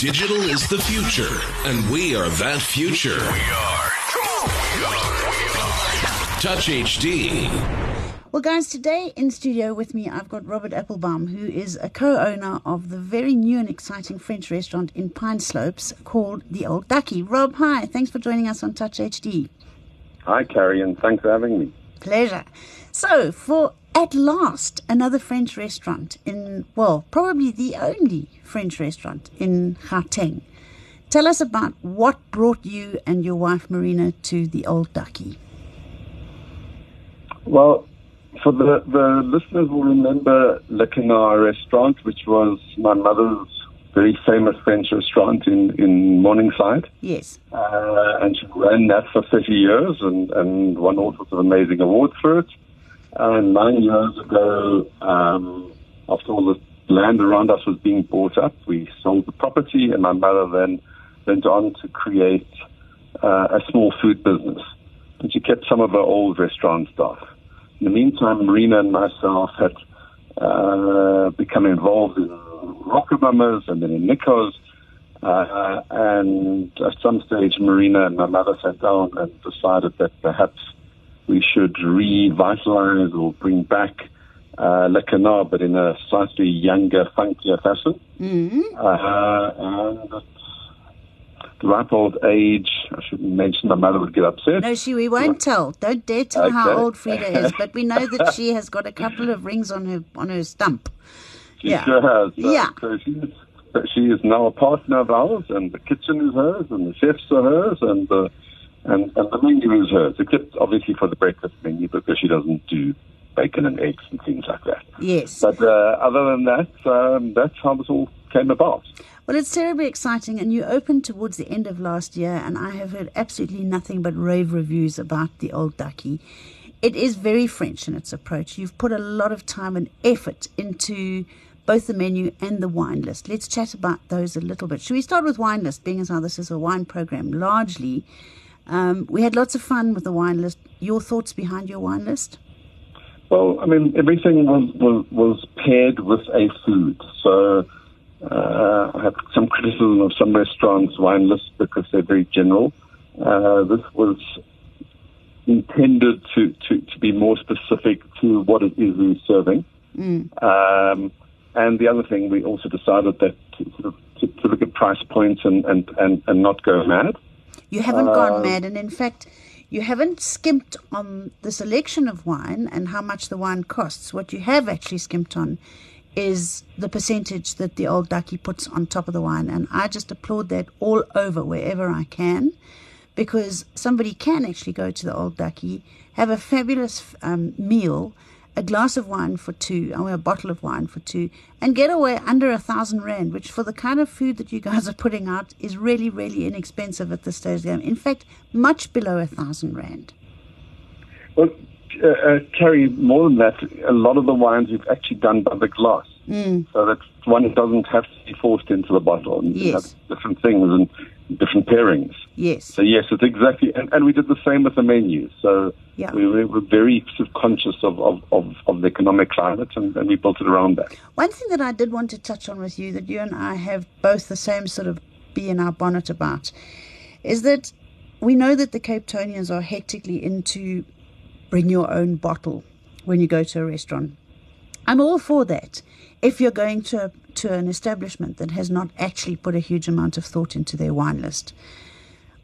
Digital is the future, and we are that future. We are. Touch HD. Well, guys, today in studio with me, I've got Robert Appelbaum, who is a co owner of the very new and exciting French restaurant in Pineslopes called The Old Ducky. Rob, hi. Thanks for joining us on Touch HD. Hi, Carrie, and thanks for having me. Pleasure. So, for at last another French restaurant in, well, probably the only French restaurant in Gauteng. Tell us about what brought you and your wife Marina to the Old Ducky. Well, for the, the listeners will remember Le Canard restaurant, which was my mother's very famous French restaurant in, in Morningside. Yes. Uh, and she ran that for 30 years and, and won all sorts of amazing awards for it. And nine years ago, um, after all the land around us was being bought up, we sold the property, and my mother then went on to create uh, a small food business. And she kept some of her old restaurant staff. In the meantime, Marina and myself had uh, become involved in RocoMamas and then in Nikos. Uh, and at some stage, Marina and my mother sat down and decided that perhaps we should revitalize or bring back uh, Le Canard, but in a slightly younger, funkier fashion. Mm-hmm. Uh, and the ripe old age, I shouldn't mention my mother would get upset. No, she, we won't tell. Don't dare tell how old Frieda is, but we know that she has got a couple of rings on her on her stump. She Yeah. sure has. Uh, Yeah. So she is, she is now a partner of ours, and the kitchen is hers, and the chefs are hers, and the and, and the menu is hers, except obviously for the breakfast menu because she doesn't do bacon and eggs and things like that. Yes. But uh, other than that, um, that's how this all came about. Well, it's terribly exciting, and you opened towards the end of last year, and I have heard absolutely nothing but rave reviews about the Old Ducky. It is very French in its approach. You've put a lot of time and effort into both the menu and the wine list. Let's chat about those a little bit. Should we start with wine list, being as how this is a wine program largely? Um, we had lots of fun with the wine list. Your thoughts behind your wine list? Well, I mean, everything was, was, was paired with a food. So uh, I have some criticism of some restaurants' wine lists because they're very general. Uh, this was intended to, to, to be more specific to what it is we're serving. Um, and the other thing, we also decided that to, to, to look at price points and, and, and, and not go mad. You haven't gone mad, and in fact, you haven't skimped on the selection of wine and how much the wine costs. What you have actually skimped on is the percentage that the old ducky puts on top of the wine, and I just applaud that all over wherever I can, because somebody can actually go to the old ducky, have a fabulous um, meal. A glass of wine for two, or a bottle of wine for two, and get away under a thousand rand, which for the kind of food that you guys are putting out is really, really inexpensive at this stage of the game. In fact, much below a thousand rand. Well, uh, uh, Carrie, more than that, a lot of the wines we've actually done by the glass. Mm. So that one doesn't have to be forced into the bottle. And you Yes. have different things and different pairings. Yes. So yes, it's exactly, and, and we did the same with the menu. So Yeah. we, we were very sort of conscious of, of, of, of the economic climate, and, and we built it around that. One thing that I did want to touch on with you that you and I have both the same sort of bee in our bonnet about is that we know that the Capetonians are hectically into bring your own bottle when you go to a restaurant. I'm all for that if you're going to, to an establishment that has not actually put a huge amount of thought into their wine list.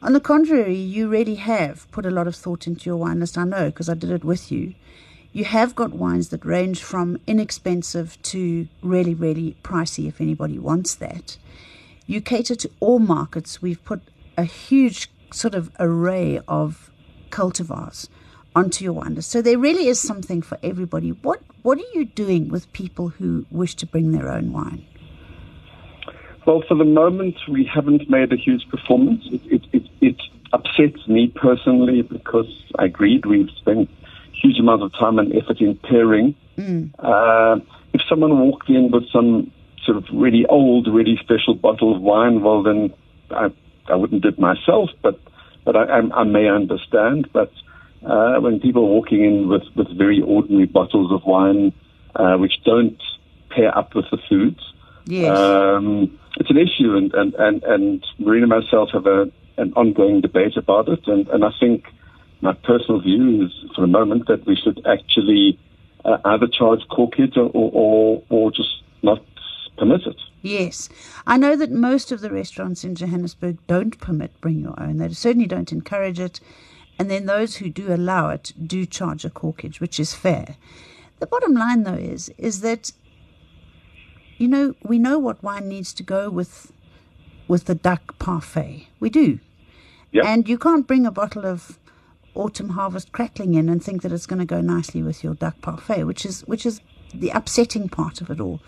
On the contrary, you really have put a lot of thought into your wine list. I know because I did it with you. You have got wines that range from inexpensive to really, really pricey if anybody wants that. You cater to all markets. We've put a huge sort of array of cultivars onto your wine list. So there really is something for everybody. What what are you doing with people who wish to bring their own wine? Well, for the moment, we haven't made a huge performance. It, it, it, it upsets me personally because I agreed we've spent huge amounts of time and effort in pairing. Uh, if someone walked in with some sort of really old, really special bottle of wine, well, then I, I wouldn't do it myself, but but I, I, I may understand. But uh, when people are walking in with, with very ordinary bottles of wine, uh, which don't pair up with the foods, Yes. Um, it's an issue, and, and, and, and Marina and myself have a, an ongoing debate about it. And, and I think my personal view is, for the moment, that we should actually uh, either charge corkage or, or, or just not permit it. Yes. I know that most of the restaurants in Johannesburg don't permit bring your own. They certainly don't encourage it. And then those who do allow it do charge a corkage, which is fair. The bottom line, though, is is that you know we know what wine needs to go with with the duck parfait. We do, Yep. and you can't bring a bottle of autumn harvest crackling in and think that it's going to go nicely with your duck parfait, which is which is the upsetting part of it all.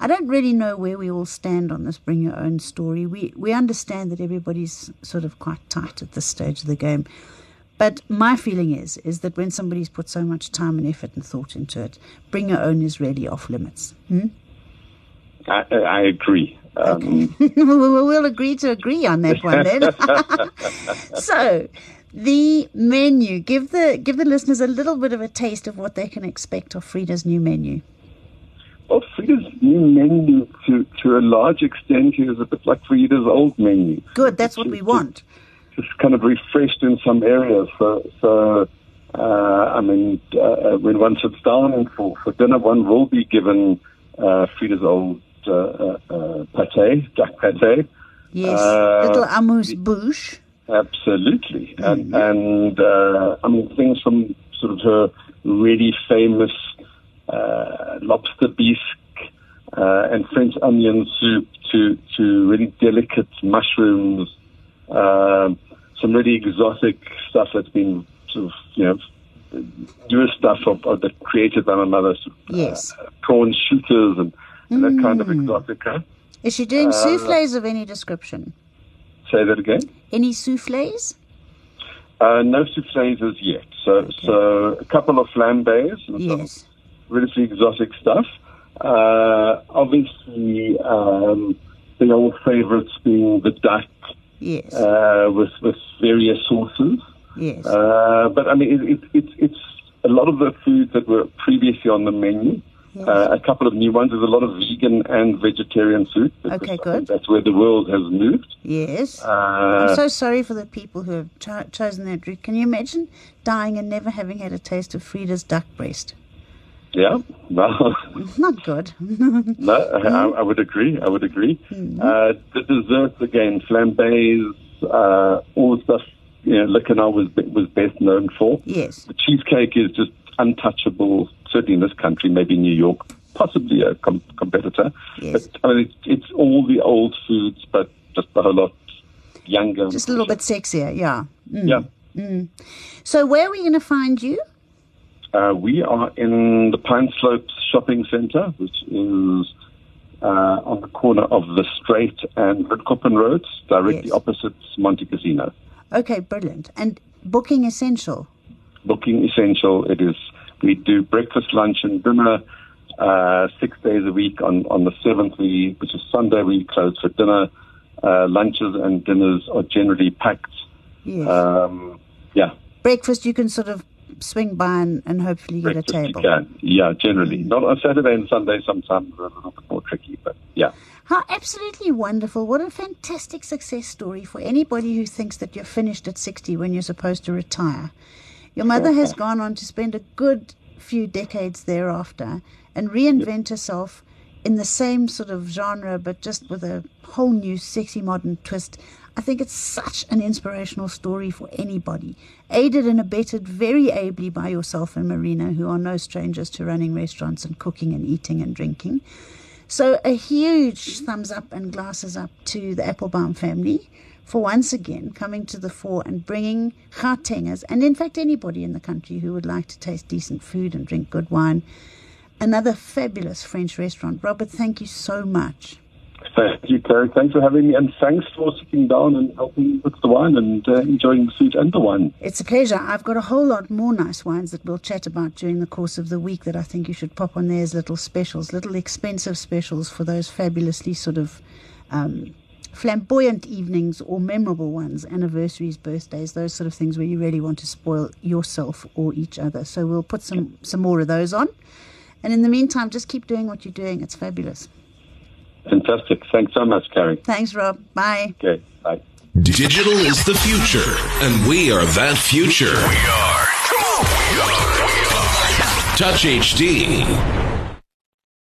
I don't really know where we all stand on this bring your own story. We we understand that everybody's sort of quite tight at this stage of the game. But my feeling is is that when somebody's put so much time and effort and thought into it, bring your own is really off limits. Hmm? I, I agree. Um, we'll agree to agree on that one then. so, the menu give the give the listeners a little bit of a taste of what they can expect of Frieda's new menu. Well, Frieda's new menu, to, to a large extent, is a bit like Frieda's old menu. Good, that's what we want. Just kind of refreshed in some areas. So, so uh, I mean, uh, when one sits down for, for dinner, one will be given uh, Frieda's old uh, uh, uh, pate, duck pate. Yes, Uh, little amuse bouche. Absolutely, and and uh, I mean things from sort of her really famous uh, lobster bisque uh, and French onion soup to to really delicate mushrooms, um, some really exotic stuff that's been sort of you know newer stuff of, of that created by my mother, Yes. uh, prawn shooters and, and that kind of exotica. Is she doing uh, souffles of any description? Say that again. Any souffles? Uh, no souffles as yet. So, so a couple of flambés and some Yes. relatively exotic stuff. Uh, obviously, um, the old favorites being the duck Yes. uh, with with various sauces. yes. Uh, but I mean, it, it, it's it's a lot of the foods that were previously on the menu. Uh, a couple of new ones. There's a lot of vegan and vegetarian food. Okay, good. That's where the world has moved. yes. Uh, I'm so sorry for the people who have cho- chosen that route. Can you imagine dying and never having had a taste of Frieda's duck breast? yeah. Well, Not good. No, I, I would agree. I would agree. Uh, the desserts again, flambés, uh, all the stuff you know, Le Canard was was best known for. yes. The cheesecake is just untouchable. Certainly in this country, maybe New York, possibly a com- competitor. Yes. But I mean, it's, it's all the old foods, but just a whole lot younger. Just a little bit sexier, yeah. Mm. Yeah. So where are we going to find you? Uh, we are in the Pine Slopes Shopping Centre, which is uh, on the corner of the Straight and Witkoppen Roads, directly Yes. opposite Montecasino. Okay, brilliant. And booking essential. Booking essential. It is. We do breakfast, lunch, and dinner uh, six days a week. On on the seventh, we which is Sunday, we close for dinner. Uh, lunches and dinners are generally packed. Yes. Um, yeah, Breakfast you can sort of swing by and, and hopefully get a breakfast you table. can. Yeah, generally. Not on Saturday and Sunday. Sometimes a little bit more tricky, but yeah. How absolutely wonderful. What a fantastic success story for anybody who thinks that you're finished at 60 when you're supposed to retire. Your mother has gone on to spend a good few decades thereafter and reinvent herself in the same sort of genre, but just with a whole new sexy modern twist. I think it's such an inspirational story for anybody. Aided and abetted very ably by yourself and Marina, who are no strangers to running restaurants and cooking and eating and drinking. So a huge thumbs up and glasses up to the Appelbaum family for once again coming to the fore and bringing Gautengers, and in fact anybody in the country who would like to taste decent food and drink good wine, another fabulous French restaurant. Robert, thank you so much. Thank you, Terry. Thanks for having me, and thanks for sitting down and helping with the wine and uh, enjoying the food and the wine. It's a pleasure. I've got a whole lot more nice wines that we'll chat about during the course of the week that I think you should pop on there as little specials, little expensive specials for those fabulously sort of um, flamboyant evenings or memorable ones, anniversaries, birthdays, those sort of things where you really want to spoil yourself or each other. So we'll put some, some more of those on. And in the meantime, just keep doing what you're doing. It's fabulous. Fantastic. Thanks so much, Carrie. Thanks, Rob. Bye. Okay, bye. Digital is the future, and we are that future. We are. Come on. We are. We are. Touch HD.